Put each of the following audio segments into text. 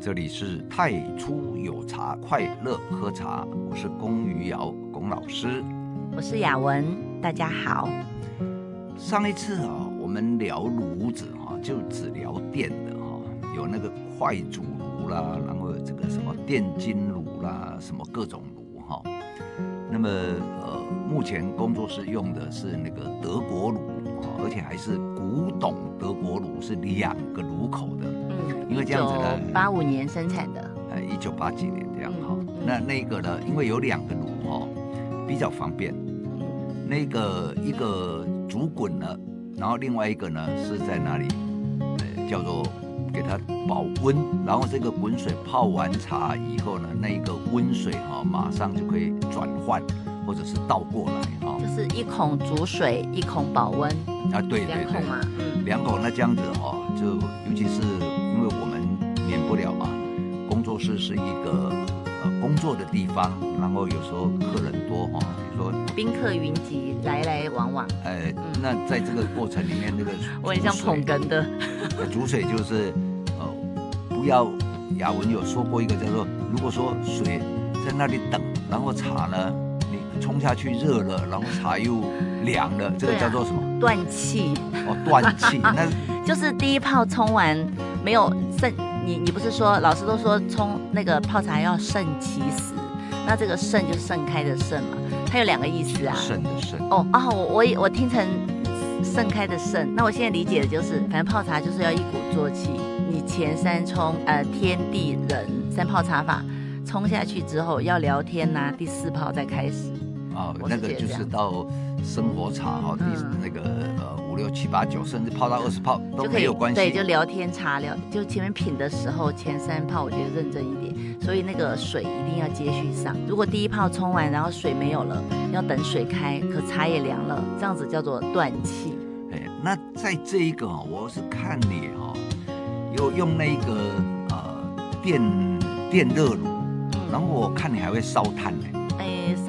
这里是太初有茶，快乐喝茶。我是龚于尧，龚老师。我是雅文，大家好。上一次啊，我们聊炉子哈，就只聊电的哈，有那个快煮炉啦，然后有这个什么电金炉啦，什么各种炉哈。那么呃，目前工作室用的是那个德国炉。而且还是古董德国炉，是两个炉口的。嗯，因为这样子呢，八五年生产的。哎，一九八几年这样哈。那那个呢，因为有两个炉哈，比较方便。那个一个煮滚了，然后另外一个呢是在哪里？呃，叫做给它保温。然后这个滚水泡完茶以后呢，那个温水哈，马上就可以转换。或者是倒过来哈，就是一孔煮水，一孔保温啊，对对对，两孔嘛，嗯，两孔那这样子哈，就尤其是因为我们免不了嘛，工作室是一个呃工作的地方，然后有时候客人多哈，比如说宾客云集，来来往往，哎，那在这个过程里面，那个我很像捧哏的，煮水就是呃不要，雅文有说过一个叫做，如果说水在那里等，然后茶呢。冲下去热了，然后茶又凉了，这个叫做什么？断气。哦，断气，那就是第一泡冲完没有肾。你你不是说老师都说冲那个泡茶要肾其死？那这个肾就是盛开的盛嘛，它有两个意思啊。肾的肾。哦啊，我我我听成盛开的盛。那我现在理解的就是，反正泡茶就是要一鼓作气。你前三冲呃天地人三泡茶法，冲下去之后要聊天呐、啊，第四泡再开始。哦，那个就是到生活茶哈，第、嗯、那个呃五六七八九，甚至泡到二十泡都没有关系。对，就聊天茶聊，就前面品的时候前三泡我觉得认真一点，所以那个水一定要接续上。如果第一泡冲完，然后水没有了，要等水开，可茶也凉了，这样子叫做断气。哎，那在这一个哈，我是看你哈，有用那个呃电电热炉，然后我看你还会烧炭呢。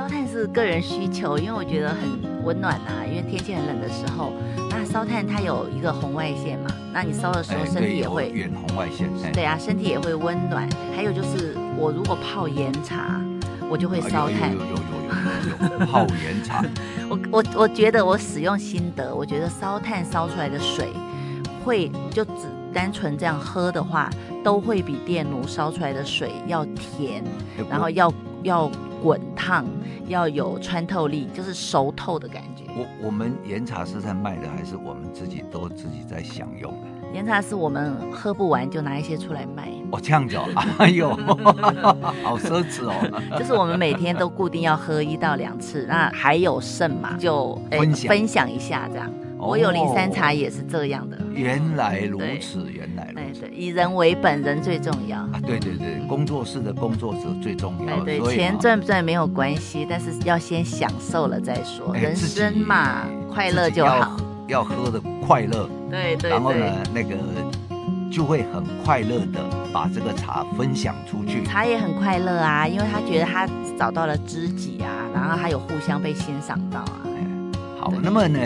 烧炭是个人需求，因为我觉得很温暖啊。因为天气很冷的时候，那烧炭它有一个红外线嘛，那你烧的时候身体也会远红外线，对啊，身体也会温暖。还有就是我如果泡岩茶，我就会烧炭。有有有有有有 泡岩茶。我我我觉得我使用心得，我觉得烧炭烧出来的水会就只单纯这样喝的话，都会比电炉烧出来的水要甜，然后要要。滚烫要有穿透力，就是熟透的感觉。我我们岩茶是在卖的，还是我们自己都自己在享用的？岩茶是我们喝不完就拿一些出来卖。哦，这样子哦，哎呦，好奢侈哦。就是我们每天都固定要喝一到两次，那还有剩嘛，就分享分享一下这样。我有林山茶也是这样的。原来如此，原来如此。对对，以人为本，人最重要。啊，对对对，工作室的工作者最重要。对对，钱赚不赚没有关系，但是要先享受了再说。人生嘛，快乐就好。要喝的快乐。对对。然后呢，那个就会很快乐的把这个茶分享出去。茶也很快乐啊，因为他觉得他找到了知己啊，然后他有互相被欣赏到啊。好，那么呢？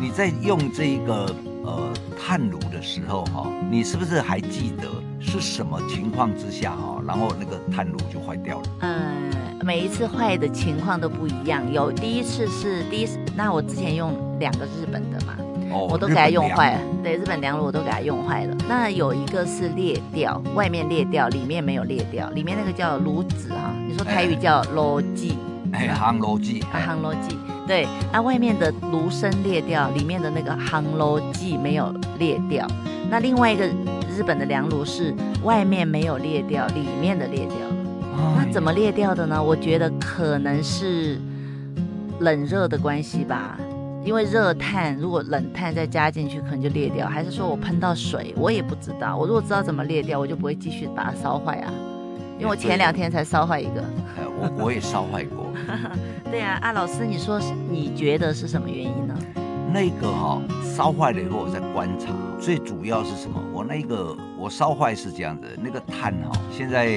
你在用这个呃炭炉的时候哈、哦，你是不是还记得是什么情况之下哈、哦，然后那个炭炉就坏掉了？嗯，每一次坏的情况都不一样。有第一次是第一次，那我之前用两个日本的嘛，哦、我都给它用坏了。对，日本凉炉我都给它用坏了。那有一个是裂掉，外面裂掉，里面没有裂掉，里面那个叫炉子哈，你说台语叫炉子，哎，行炉子，啊，夯炉子。对，那外面的炉身裂掉，里面的那个夯炉剂没有裂掉。那另外一个日本的凉炉是外面没有裂掉，里面的裂掉了。哦、那怎么裂掉的呢？我觉得可能是冷热的关系吧，因为热炭如果冷炭再加进去，可能就裂掉。还是说我喷到水，我也不知道。我如果知道怎么裂掉，我就不会继续把它烧坏啊。因为我前两天才烧坏一个。我我也烧坏过。对啊，啊老师，你说你觉得是什么原因呢？那个哈烧坏了以后，我在观察，最主要是什么？我那个我烧坏是这样子，那个炭哈，现在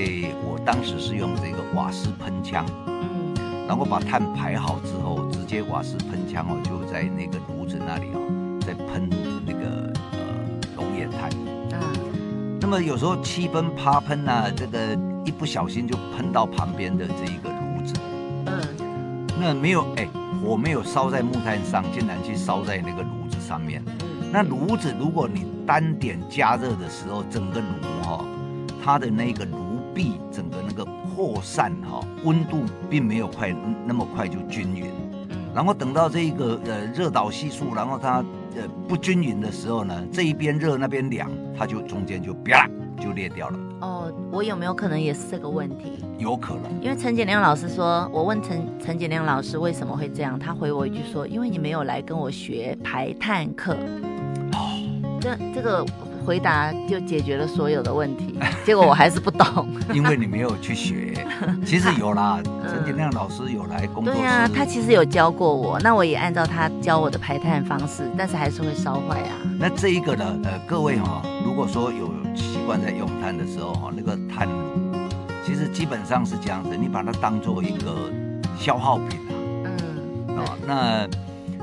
我当时是用这个瓦斯喷枪，嗯，然后把碳排好之后，直接瓦斯喷枪哦，就在那个炉子那里哦，在喷那个呃熔岩碳，啊，那么有时候气喷、趴喷啊，这个一不小心就喷到旁边的这一个炉子。嗯。那没有哎，火没有烧在木炭上，竟然去烧在那个炉子上面。嗯。那炉子如果你单点加热的时候，整个炉哈，它的那个炉壁整个那个扩散哈，温度并没有快那么快就均匀。然后等到这一个呃热导系数，然后它呃不均匀的时候呢，这一边热那边凉，它就中间就啪就裂掉了。哦，我有没有可能也是这个问题？有可能，因为陈景亮老师说，我问陈陈景亮老师为什么会这样，他回我一句说，因为你没有来跟我学排碳课。哦，这这个。回答就解决了所有的问题，结果我还是不懂。因为你没有去学，其实有啦。陈景亮老师有来工作。对啊，他其实有教过我，那我也按照他教我的排碳方式，但是还是会烧坏啊。那这一个呢？呃，各位哈、哦，如果说有习惯在用炭的时候哈，那个炭炉，其实基本上是这样子，你把它当做一个消耗品啊。嗯。啊，那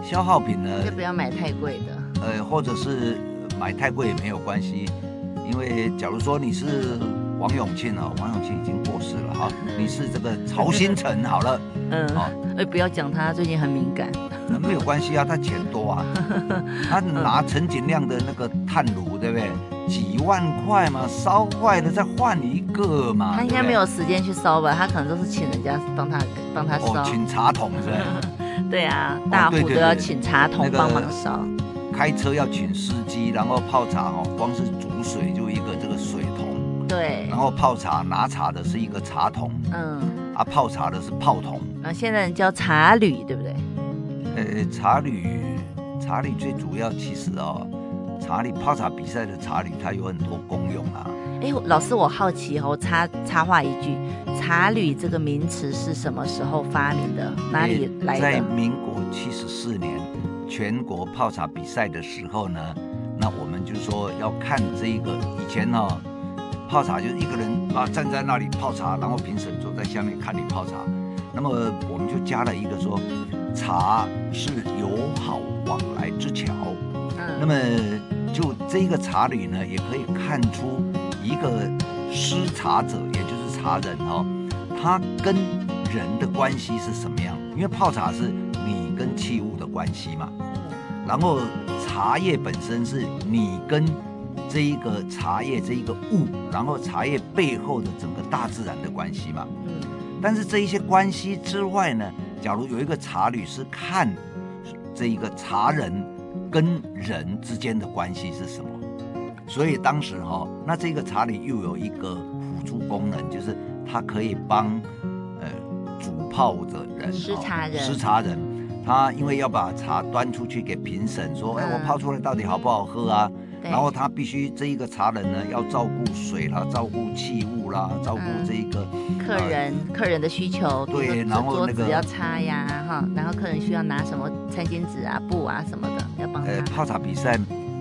消耗品呢？就不要买太贵的。呃，或者是。买太贵也没有关系，因为假如说你是王永庆啊，王永庆已经过世了哈，你是这个曹新成好了，嗯，哦，哎，不要讲他，最近很敏感，那没有关系啊，他钱多啊，他拿陈景亮的那个炭炉，对不对？几万块嘛，烧坏了再换一个嘛，他应该没有时间去烧吧？他可能都是请人家帮他帮他烧，哦，请茶桶是吧？对啊，大户都要请茶桶帮忙烧。开车要请司机，然后泡茶哦，光是煮水就一个这个水桶，对，然后泡茶拿茶的是一个茶桶，嗯，啊泡茶的是泡桶，啊现在人叫茶旅，对不对？呃，茶旅，茶旅最主要其实哦，茶旅泡茶比赛的茶旅它有很多功用啊。哎，老师我好奇哦，插插话一句，茶旅这个名词是什么时候发明的？哪里来的？在民国七十四年。全国泡茶比赛的时候呢，那我们就说要看这一个以前呢、哦，泡茶就是一个人啊站在那里泡茶，然后评审坐在下面看你泡茶。那么我们就加了一个说，茶是友好往来之桥。嗯。那么就这一个茶旅呢，也可以看出一个施茶者，也就是茶人哈、哦，他跟人的关系是什么样？因为泡茶是。你跟器物的关系嘛，然后茶叶本身是你跟这一个茶叶这一个物，然后茶叶背后的整个大自然的关系嘛。但是这一些关系之外呢，假如有一个茶旅是看这一个茶人跟人之间的关系是什么，所以当时哈、哦，那这个茶旅又有一个辅助功能，就是它可以帮呃煮泡的人，施茶人，施茶人。他因为要把茶端出去给评审，说，哎，我泡出来到底好不好喝啊？然后他必须这一个茶人呢，要照顾水啦，照顾器物啦，照顾这一个客人客人的需求。对，然后那个要擦呀，哈，然后客人需要拿什么餐巾纸啊、布啊什么的，要帮他。呃，泡茶比赛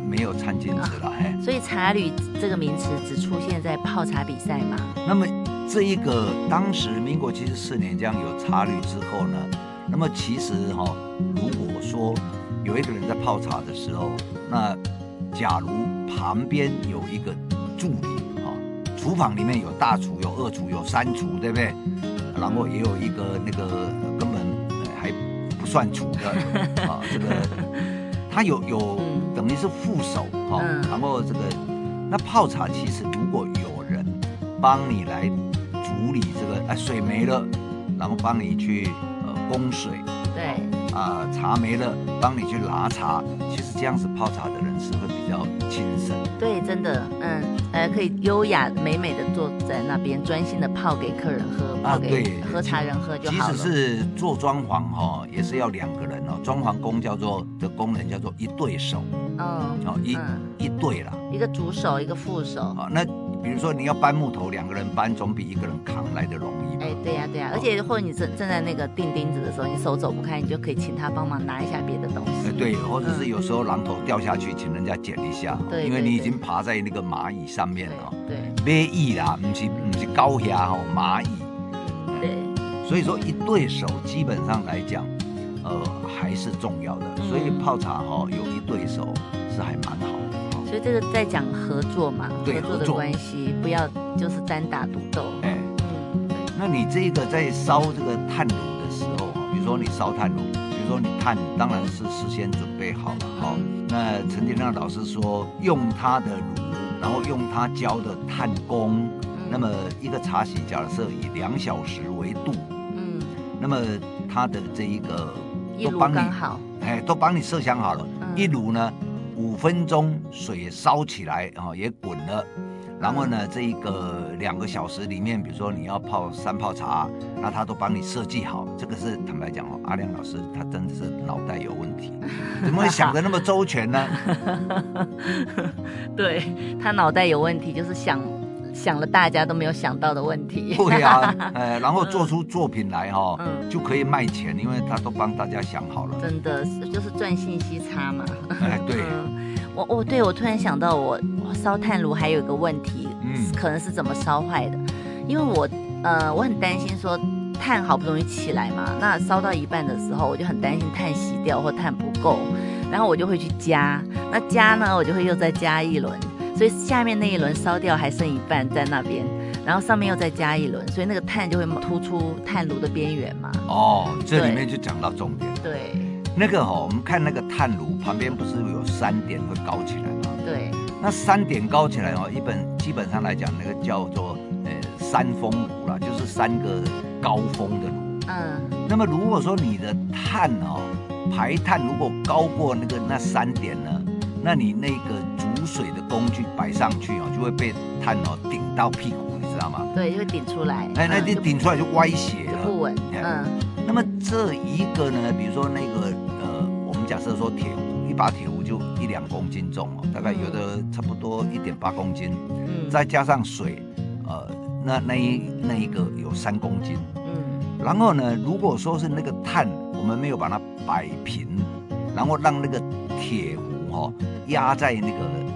没有餐巾纸了，哎。所以茶旅这个名词只出现在泡茶比赛嘛？那么这一个当时民国七十四年这样有茶旅之后呢？那么其实哈、哦，如果说有一个人在泡茶的时候，那假如旁边有一个助理哈、哦，厨房里面有大厨、有二厨、有三厨，对不对？然后也有一个那个根本还不算厨的 啊，这个他有有等于是副手哈、哦，然后这个那泡茶其实如果有人帮你来处理这个，哎，水没了，然后帮你去。供水，对啊，茶没了，帮你去拿茶。其实这样子泡茶的人是会比较精神。对，真的，嗯，呃，可以优雅美美的坐在那边，专心的泡给客人喝，泡给喝茶人喝就好了。即使是做装潢哈，也是要两个人哦。装潢工叫做的工人叫做一对手，哦，哦一、嗯、一对啦，一个主手，一个副手。啊，那。比如说你要搬木头，两个人搬总比一个人扛来的容易。哎，对呀、啊，对呀、啊，而且或者你正正在那个钉钉子的时候，你手走不开，你就可以请他帮忙拿一下别的东西。哎对，或者是有时候榔头掉下去，请人家捡一下。对，因为你已经爬在那个蚂蚁上面了。对。蚂蚁啦，不是不是高压哦，蚂蚁。对。所以说一对手基本上来讲，呃，还是重要的。所以泡茶哈，有一对手是还蛮好的。所以这个在讲合作嘛，对合作的关系，不要就是单打独斗。哎，嗯，那你这个在烧这个炭炉的时候，比如说你烧炭炉，比如说你炭当然是事先准备好了，好，那陈建亮老师说用他的炉，然后用他教的炭工，那么一个茶席假设以两小时为度，嗯，那么他的这一个都帮你好，哎，都帮你设想好了，一炉呢。五分钟水烧起来啊，也滚了。然后呢，这一个两个小时里面，比如说你要泡三泡茶，那他都帮你设计好。这个是坦白讲哦，阿亮老师他真的是脑袋有问题，怎么会想的那么周全呢？对，他脑袋有问题，就是想。想了大家都没有想到的问题。对呀，呃，然后做出作品来哈，就可以卖钱，因为他都帮大家想好了。真的，就是赚信息差嘛。哎，对。我我对我突然想到，我烧炭炉还有一个问题，嗯，可能是怎么烧坏的？因为我呃，我很担心说炭好不容易起来嘛，那烧到一半的时候，我就很担心炭熄掉或炭不够，然后我就会去加，那加呢，我就会又再加一轮。所以下面那一轮烧掉还剩一半在那边，然后上面又再加一轮，所以那个碳就会突出炭炉的边缘嘛。哦，这里面就讲到重点。对，那个哦，我们看那个炭炉旁边不是有三点会高起来吗？对，那三点高起来哦，一本基本上来讲，那个叫做呃三峰炉啦，就是三个高峰的炉。嗯。那么如果说你的炭哦排碳如果高过那个那三点呢，那你那个。煮水的工具摆上去哦，就会被碳哦顶到屁股，你知道吗？对，就会顶出来。哎，那你顶出来就歪斜了，不稳。嗯。那么这一个呢，比如说那个呃，我们假设说铁壶，一把铁壶就一两公斤重哦，大概有的差不多一点八公斤。嗯。再加上水，呃，那那一那一个有三公斤。嗯。然后呢，如果说是那个碳，我们没有把它摆平，然后让那个铁壶哦压在那个。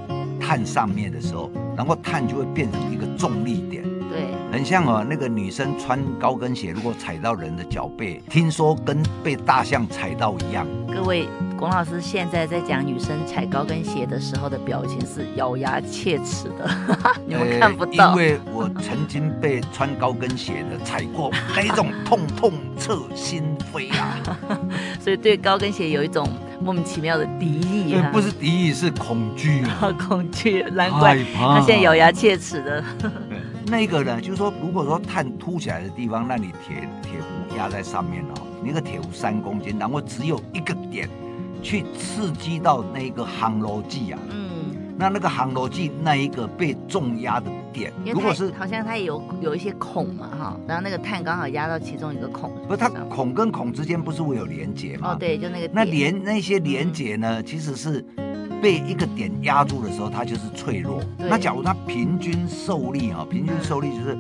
炭上面的时候，然后碳就会变成一个重力点，对，很像哦，那个女生穿高跟鞋，如果踩到人的脚背，听说跟被大象踩到一样。各位，龚老师现在在讲女生踩高跟鞋的时候的表情是咬牙切齿的，你们看不到。因为我曾经被穿高跟鞋的踩过，那一种痛痛彻心扉啊，所以对高跟鞋有一种。莫名其妙的敌意啊！不是敌意，是恐惧啊！恐惧，难怪他现在咬牙切齿的。那个呢，就是说，如果说碳凸起来的地方，那你铁铁壶压在上面哦，那个铁壶三公斤，然后只有一个点去刺激到那个烘炉机啊。嗯。那那个烘炉机那一个被重压的点，如果是好像它也有有一些孔嘛哈，然后那个碳刚好压到其中一个孔，不是它孔跟孔之间不是会有连接吗？哦，对，就那个那连那些连接呢，其实是被一个点压住的时候，它就是脆弱。那假如它平均受力哈，平均受力就是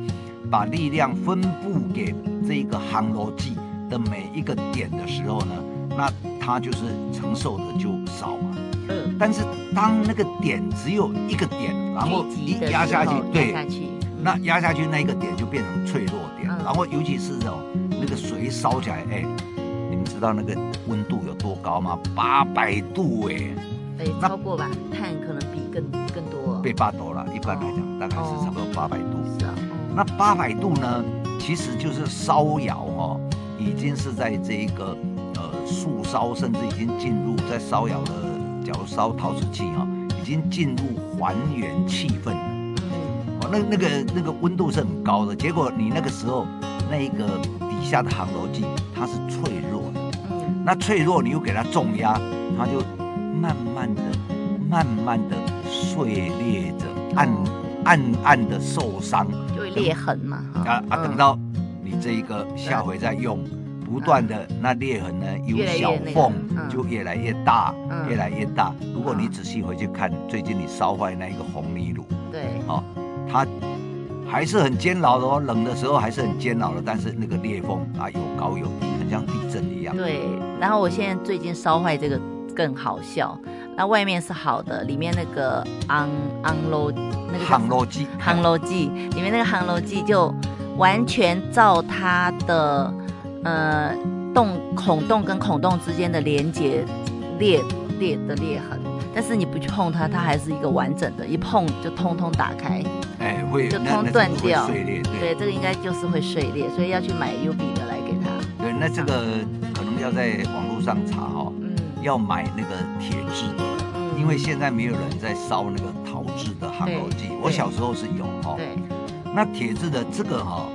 把力量分布给这一个烘炉机的每一个点的时候呢，那它就是承受的就少嘛。嗯，但是当那个点只有一个点，然后一压下去，对，那压下去那一个点就变成脆弱点，然后尤其是哦，那个水烧起来，哎，你们知道那个温度有多高吗？八百度哎，哎，超过吧？碳可能比更更多，被八多了。一般来讲，大概是差不多八百度。是啊，那八百度呢，其实就是烧窑哦，已经是在这一个呃素烧，甚至已经进入在烧窑的。假如烧陶瓷器哈，已经进入还原气氛哦，那那个那个温度是很高的，结果你那个时候那一个底下的航炉机它是脆弱的。嗯，那脆弱你又给它重压，它就慢慢的、慢慢的碎裂着，暗暗暗的受伤，就会裂痕嘛。啊啊，等到你这一个下回再用。不断的那裂痕呢，有小缝就越来越大，越来越大。如果你仔细回去看，最近你烧坏那一个红泥炉，对，哦，它还是很煎熬的哦，冷的时候还是很煎熬的，但是那个裂缝啊有高有低，很像地震一样。对，然后我现在最近烧坏这个更好笑，那外面是好的，里面那个昂昂楼那个烘炉机，烘炉机里面那个烘炉机就完全照它的。呃，洞孔洞跟孔洞之间的连接裂裂的裂痕，但是你不去碰它，它还是一个完整的，一碰就通通打开，哎，会就通断掉，碎裂。对，这个应该就是会碎裂，所以要去买 UB 的来给他。对，那这个可能要在网络上查哈，嗯，要买那个铁质的，嗯，因为现在没有人在烧那个陶制的航楼机，我小时候是有哈。对。那铁制的这个哈，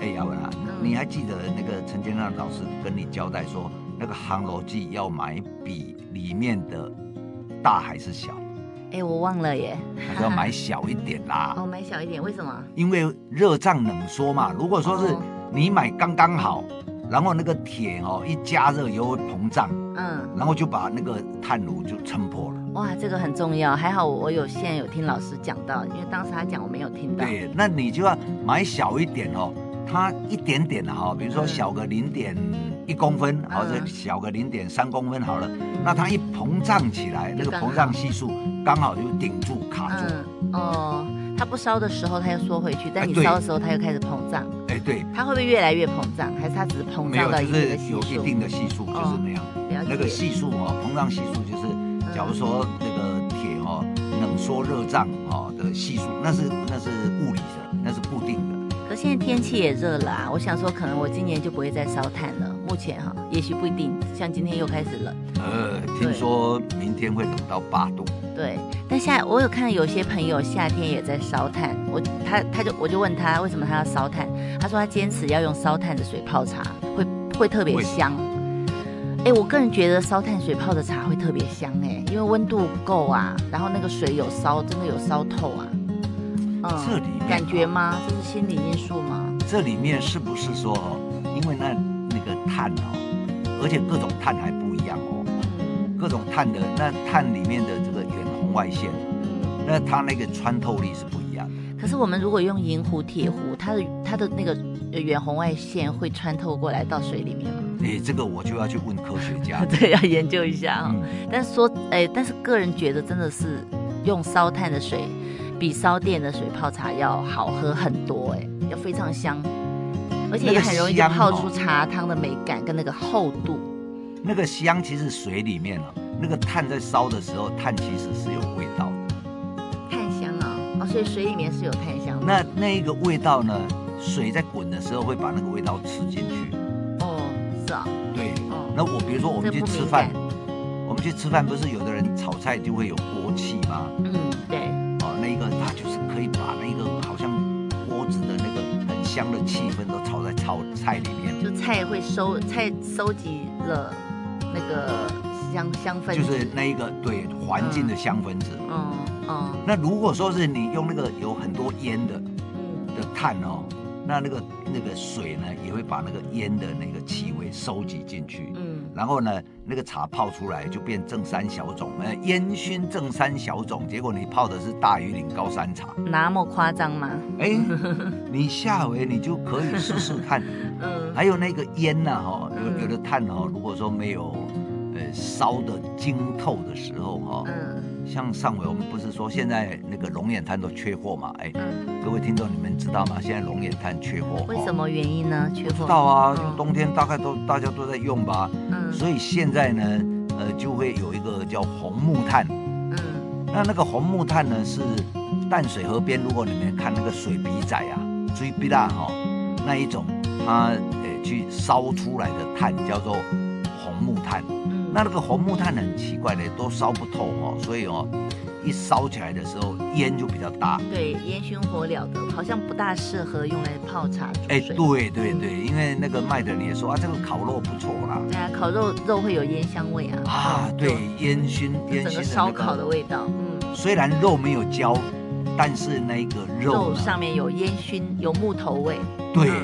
哎，亚文啊，你还记得那个陈建亮老师跟你交代说，那个航楼记要买比里面的大还是小？哎，我忘了耶。还是要买小一点啦。哦，买小一点，为什么？因为热胀冷缩嘛。如果说是你买刚刚好，然后那个铁哦一加热又会膨胀，嗯，然后就把那个炭炉就撑破了。哇，这个很重要。还好我有现在有听老师讲到，因为当时他讲我没有听到。对，那你就要买小一点哦，它一点点的哈，比如说小个零点。一公分，或者小个零点三公分好了，那它一膨胀起来，那个膨胀系数刚好就顶住卡住。哦，它不烧的时候它又缩回去，但你烧的时候它又开始膨胀。哎，对。它会不会越来越膨胀，还是它只是膨胀到一定的系数？有一定的系数，就是那样。那个系数哦，膨胀系数就是，假如说那个铁哦冷缩热胀哦的系数，那是那是物理现在天气也热了啊，我想说可能我今年就不会再烧炭了。目前哈，也许不一定，像今天又开始冷。呃，听说明天会冷到八度。对，但夏我有看有些朋友夏天也在烧炭，我他他就我就问他为什么他要烧炭，他说他坚持要用烧炭的水泡茶，会会特别香。哎，我个人觉得烧炭水泡的茶会特别香哎，因为温度够啊，然后那个水有烧，真的有烧透啊。嗯，这里面感觉吗？这是心理因素吗？这里面是不是说哦，因为那。那个碳哦，而且各种碳还不一样哦。各种碳的那碳里面的这个远红外线，那它那个穿透力是不一样的。可是我们如果用银壶、铁壶，它的它的那个远红外线会穿透过来到水里面吗？哎，这个我就要去问科学家，对，要研究一下啊、哦。嗯、但是说，哎，但是个人觉得真的是用烧炭的水比烧店的水泡茶要好喝很多，哎，要非常香。而且也很容易就泡出茶汤的美感跟那个厚度。那个香其实水里面哦，那个炭在烧的时候，炭其实是有味道的。炭香啊，哦，所以水里面是有炭香的。那那一个味道呢？水在滚的时候会把那个味道吃进去。哦，是啊。对。哦。那我比如说我们去吃饭，我们去吃饭不是有的人炒菜就会有锅气吗？嗯，以把那个好像锅子的那个很香的气氛都炒在。炒菜里面，就菜会收菜收集了那个香香氛，就是那一个对环境的香分子。嗯嗯。那如果说是你用那个有很多烟的，嗯的碳哦，那那个那个水呢，也会把那个烟的那个气味收集进去。嗯。然后呢，那个茶泡出来就变正山小种，呃，烟熏正山小种，结果你泡的是大禹岭高山茶，那么夸张吗？哎，你下回你就可以试试看。嗯，还有那个烟呐，哈，有有的炭哦，如果说没有呃烧的精透的时候，哈，嗯，像上回我们不是说现在那个龙眼炭都缺货嘛？哎，各位听众你们知道吗？现在龙眼炭缺货，为什么原因呢？缺货？知道啊，冬天大概都大家都在用吧。所以现在呢，呃，就会有一个叫红木炭。嗯，那那个红木炭呢，是淡水河边，如果你们看那个水笔仔啊，追笔啦哈，那一种，它呃去烧出来的炭叫做红木炭。嗯，那那个红木炭很奇怪的，都烧不透哦，所以哦。一烧起来的时候，烟就比较大。对，烟熏火燎的，好像不大适合用来泡茶。哎，对对对，因为那个卖的你也说啊，这个烤肉不错啦。对啊，烤肉肉会有烟香味啊。啊，对，烟熏烟熏整个烧烤的味道。嗯，虽然肉没有焦，但是那个肉肉上面有烟熏，有木头味。对对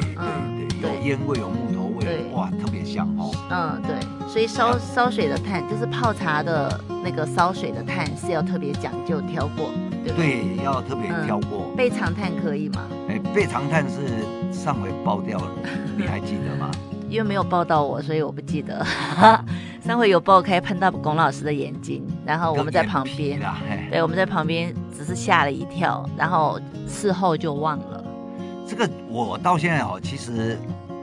对，有烟味有木头味，哇，特别香哦。嗯，对，所以烧烧水的炭就是泡茶的。那个烧水的炭是要特别讲究挑过，对不对？对，要特别挑过。备长炭可以吗？哎，备长炭是上回爆掉了，你还记得吗？因为没有爆到我，所以我不记得。上回有爆开喷到龚老师的眼睛，然后我们在旁边，对，我们在旁边只是吓了一跳，然后事后就忘了。这个我到现在哦，其实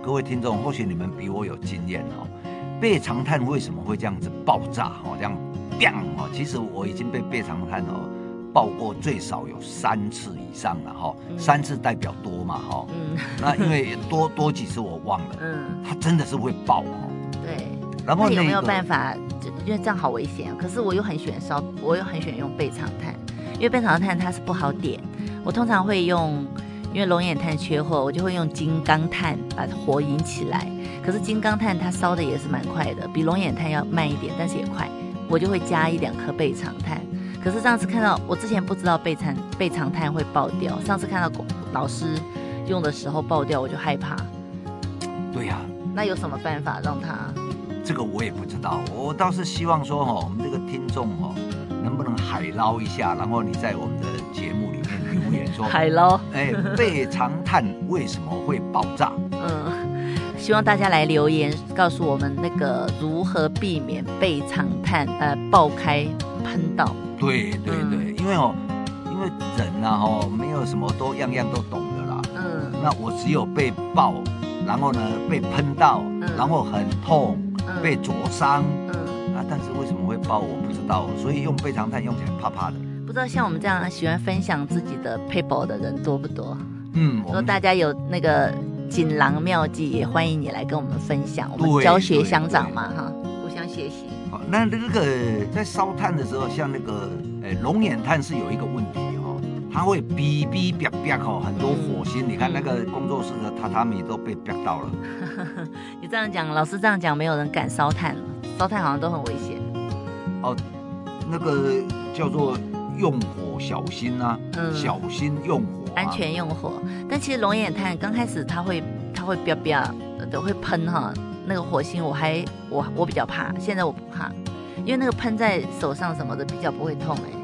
各位听众或许你们比我有经验哦。备长炭为什么会这样子爆炸？哦，这样砰哦，其实我已经被贝长炭哦爆过最少有三次以上了哈，嗯、三次代表多嘛哈，嗯，那因为多多几次我忘了，嗯，它真的是会爆哦，对，然后、那个、有没有办法？因为这样好危险啊，可是我又很喜欢烧，我又很喜欢用贝长炭，因为贝长炭它是不好点，我通常会用。因为龙眼炭缺货，我就会用金刚炭把火引起来。可是金刚炭它烧的也是蛮快的，比龙眼炭要慢一点，但是也快。我就会加一两颗备长炭。可是上次看到，我之前不知道备长备长炭会爆掉。上次看到老师用的时候爆掉，我就害怕。对呀、啊。那有什么办法让它？这个我也不知道。我倒是希望说，哦，我们这个听众，哦，能不能海捞一下，然后你在我们的节目里。海捞，哎，贝长炭为什么会爆炸？嗯，希望大家来留言告诉我们那个如何避免贝长炭呃爆开喷到。对对对，因为哦，因为人呐、啊、哈，没有什么都样样都懂的啦。嗯，那我只有被爆，然后呢被喷到，然后很痛，被灼伤。嗯，啊，但是为什么会爆我不知道，所以用贝长炭用起来怕怕的。不知道像我们这样喜欢分享自己的 paper 的人多不多？嗯，如果大家有那个锦囊妙计，也欢迎你来跟我们分享。我们教学相长嘛，哈，互相学习。好，那那个在烧炭的时候，像那个呃龙眼炭是有一个问题哦，它会哔哔啪啪吼，很多火星。嗯、你看那个工作室的榻榻米都被啪到了。你这样讲，老师这样讲，没有人敢烧炭了。烧炭好像都很危险。哦，那个叫做。用火小心啊，嗯、小心用火、啊，安全用火。但其实龙眼炭刚开始它会它会飙飙都会喷哈，那个火星我还我我比较怕，现在我不怕，因为那个喷在手上什么的比较不会痛哎、欸。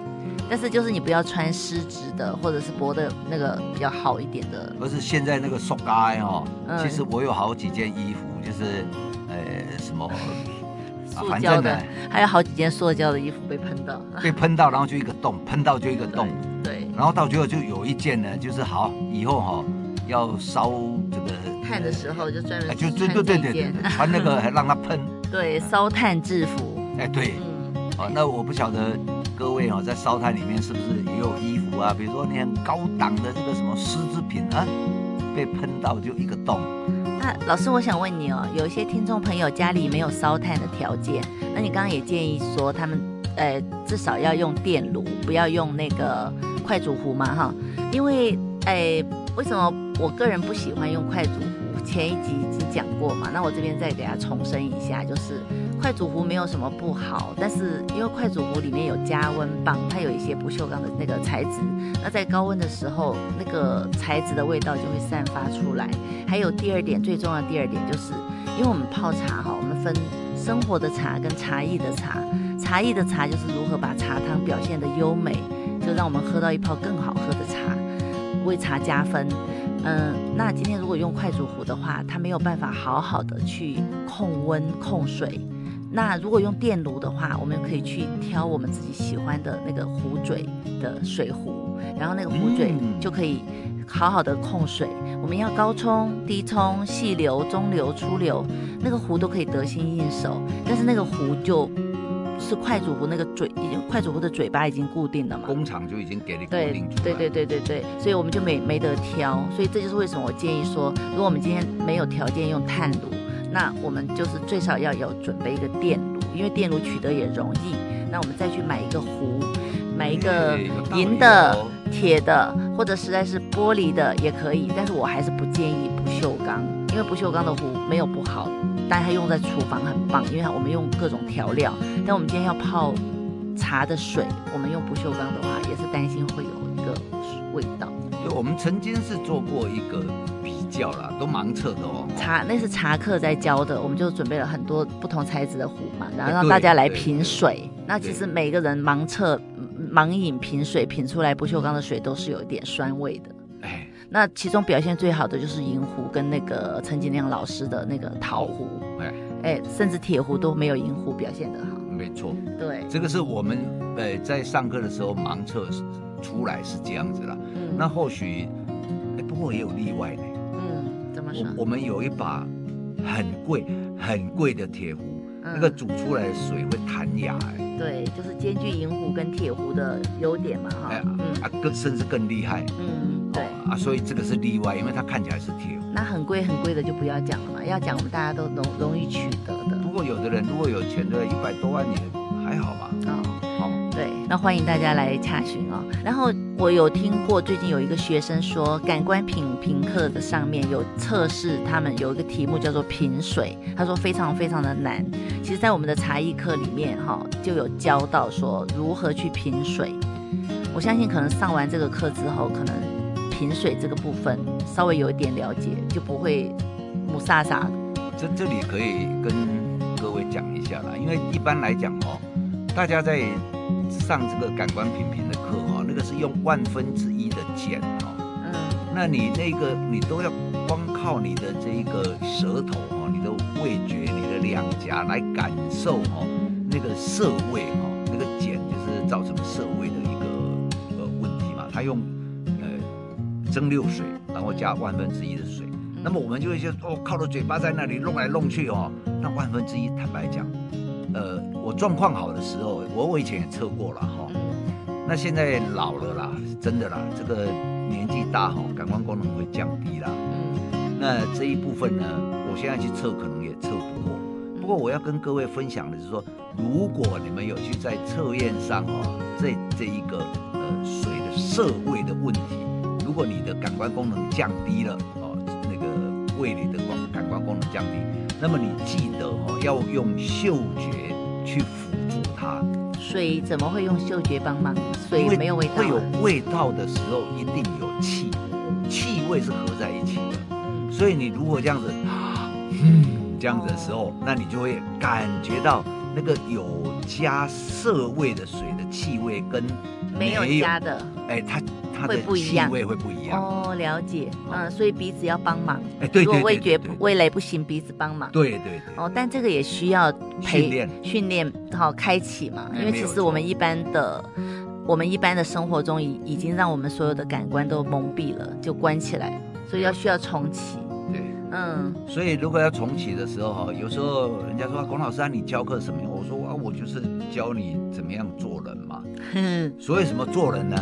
但是就是你不要穿湿质的或者是薄的那个比较好一点的。而是现在那个塑胶哈，嗯、其实我有好几件衣服，就是呃什么。塑胶的，还有好几件塑胶的衣服被喷到，被喷到，然后就一个洞，喷到就一个洞，对，对。然后到最后就有一件呢，就是好以后哈、哦、要烧这个炭的时候就专门就对对对对对，穿那个还让它喷，对，烧炭制服，哎对，嗯，好，那我不晓得各位哦，在烧炭里面是不是也有衣服啊？比如说你很高档的这个什么丝织品啊，被喷到就一个洞。那老师，我想问你哦，有一些听众朋友家里没有烧炭的条件，那你刚刚也建议说他们，呃，至少要用电炉，不要用那个快煮壶嘛，哈，因为，哎，为什么我个人不喜欢用快煮壶？前一集已经讲过嘛，那我这边再给大家重申一下，就是。快煮壶没有什么不好，但是因为快煮壶里面有加温棒，它有一些不锈钢的那个材质，那在高温的时候，那个材质的味道就会散发出来。还有第二点，最重要第二点就是，因为我们泡茶哈，我们分生活的茶跟茶艺的茶，茶艺的茶就是如何把茶汤表现得优美，就让我们喝到一泡更好喝的茶，为茶加分。嗯，那今天如果用快煮壶的话，它没有办法好好的去控温控水。那如果用电炉的话，我们可以去挑我们自己喜欢的那个壶嘴的水壶，然后那个壶嘴就可以好好的控水。嗯、我们要高冲、低冲、细流、中流、出流，那个壶都可以得心应手。但是那个壶就是快煮壶那个嘴，已经快煮壶的嘴巴已经固定了嘛？工厂就已经给你固定住了。对对对对对对，所以我们就没没得挑。所以这就是为什么我建议说，如果我们今天没有条件用炭炉。那我们就是最少要有准备一个电炉，因为电炉取得也容易。那我们再去买一个壶，买一个银的、铁的，或者实在是玻璃的也可以。但是我还是不建议不锈钢，因为不锈钢的壶没有不好，但它用在厨房很棒，因为我们用各种调料。但我们今天要泡茶的水，我们用不锈钢的话，也是担心会有一个味道。就我们曾经是做过一个。叫了，都盲测的哦。茶那是茶课在教的，我们就准备了很多不同材质的壶嘛，然后让大家来品水。那其实每个人盲测、盲饮品水，品出来不锈钢的水都是有一点酸味的。哎，那其中表现最好的就是银壶跟那个陈景亮老师的那个陶壶。哎哎，甚至铁壶都没有银壶表现得好。没错，对，这个是我们呃在上课的时候盲测出来是这样子了。嗯，那或许哎不过也有例外呢。嗯，怎么说？我们有一把很贵、很贵的铁壶，那个煮出来的水会弹牙哎。对，就是兼具银壶跟铁壶的优点嘛哈。哎，嗯啊，更甚至更厉害。嗯，对啊，所以这个是例外，因为它看起来是铁壶。那很贵很贵的就不要讲了嘛，要讲我们大家都容容易取得的。不过有的人如果有钱的，一百多万也还好吧。哦，好，对，那欢迎大家来查询哦。然后我有听过最近有一个学生说，感官品评课的上面有测试，他们有一个题目叫做品水，他说非常非常的难。其实，在我们的茶艺课里面哈，就有教到说如何去品水。我相信可能上完这个课之后，可能品水这个部分稍微有一点了解，就不会雾煞煞的。这这里可以跟。各位讲一下啦，因为一般来讲哦，大家在上这个感官品评的，那个是用万分之一的碱哦，嗯，那你那个你都要光靠你的这一个舌头哈，你的味觉、你的两颊来感受哈，那个涩味哈，那个碱就是造成涩味的一个呃问题嘛，它用呃蒸馏水，然后加万分之一的水。那么我们就会说哦，靠着嘴巴在那里弄来弄去哦。那万分之一，坦白讲，呃，我状况好的时候，我我以前也测过了哈。那现在老了啦，真的啦，这个年纪大哈，感官功能会降低啦。嗯。那这一部分呢，我现在去测可能也测不过。不过我要跟各位分享的是说，如果你们有去在测验上哦，这这一个呃水的涩味的问题，如果你的感官功能降低了。哦，那个胃里的光感官功能降低，那么你记得哦，要用嗅觉去辅助它。水怎么会用嗅觉帮忙？水没有味道。会有味道的时候，一定有气，气味是合在一起的。所以你如果这样子，嗯，这样子的时候，那你就会感觉到那个有加涩味的水的气味跟没有加的，哎，它。会不一样，味会不一样哦，了解，嗯，所以鼻子要帮忙。哎，对，如果味觉味蕾不行，鼻子帮忙。对对对。哦，但这个也需要培训练，训练好开启嘛，因为其实我们一般的，我们一般的生活中已已经让我们所有的感官都蒙蔽了，就关起来，所以要需要重启。对，嗯。所以如果要重启的时候哈，有时候人家说龚老师啊，你教课什么？我说啊，我就是教你怎么样做人嘛。哼。所以什么做人呢？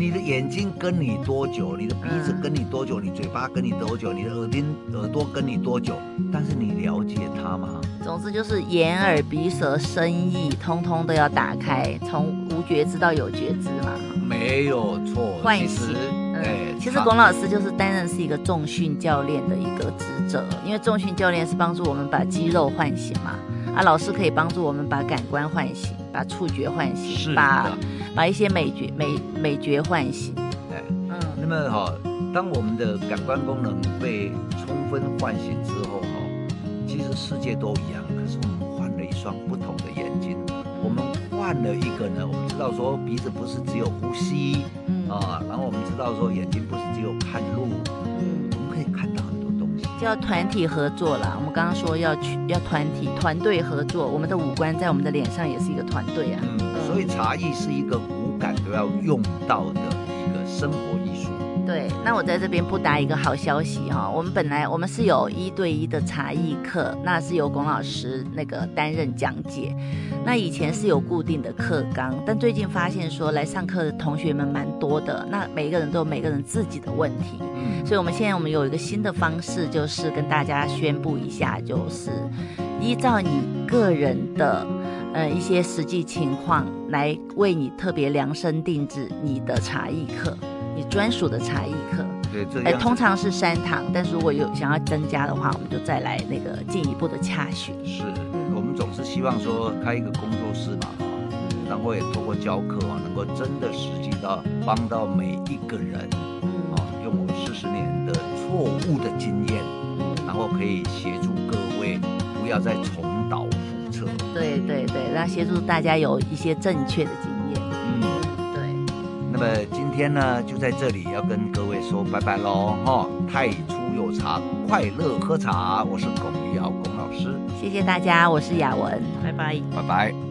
你的眼睛跟你多久？你的鼻子跟你多久？你嘴巴跟你多久？你的耳钉耳朵跟你多久？但是你了解它吗？总之就是眼耳鼻舌身意，通通都要打开，从无觉知到有觉知嘛。没有错。唤醒。哎，其实龚老师就是担任是一个重训教练的一个职责，因为重训教练是帮助我们把肌肉唤醒嘛。啊，老师可以帮助我们把感官唤醒，把触觉唤醒，是把把一些美觉美美觉唤醒。对，嗯，那么哈，当我们的感官功能被充分唤醒之后哈，其实世界都一样，可是我们换了一双不同的眼睛，我们换了一个呢，我们知道说鼻子不是只有呼吸，嗯啊，然后我们知道说眼睛不是只有看路。要团体合作啦，我们刚刚说要去要团体团队合作，我们的五官在我们的脸上也是一个团队啊。嗯，所以茶艺是一个五感都要用到的一个生活艺。对，那我在这边不答一个好消息哈，我们本来我们是有一对一的茶艺课，那是由龚老师那个担任讲解。那以前是有固定的课纲，但最近发现说来上课的同学们蛮多的，那每一个人都有每个人自己的问题，嗯，所以我们现在我们有一个新的方式，就是跟大家宣布一下，就是依照你个人的呃一些实际情况来为你特别量身定制你的茶艺课。你专属的茶艺课，对，这哎，通常是三堂，但是如果有想要增加的话，我们就再来那个进一步的洽询。是，嗯，我们总是希望说开一个工作室嘛，啊，然后也透过教课啊，能够真的实际到帮到每一个人，嗯，啊，用我们四十年的错误的经验，然后可以协助各位不要再重蹈覆辙。对对对，然后协助大家有一些正确的经验。嗯，对。那么今天呢，就在这里要跟各位说拜拜喽，哈！太初有茶，快乐喝茶，我是龚玉瑶龚老师，谢谢大家，我是雅文，拜拜，拜拜。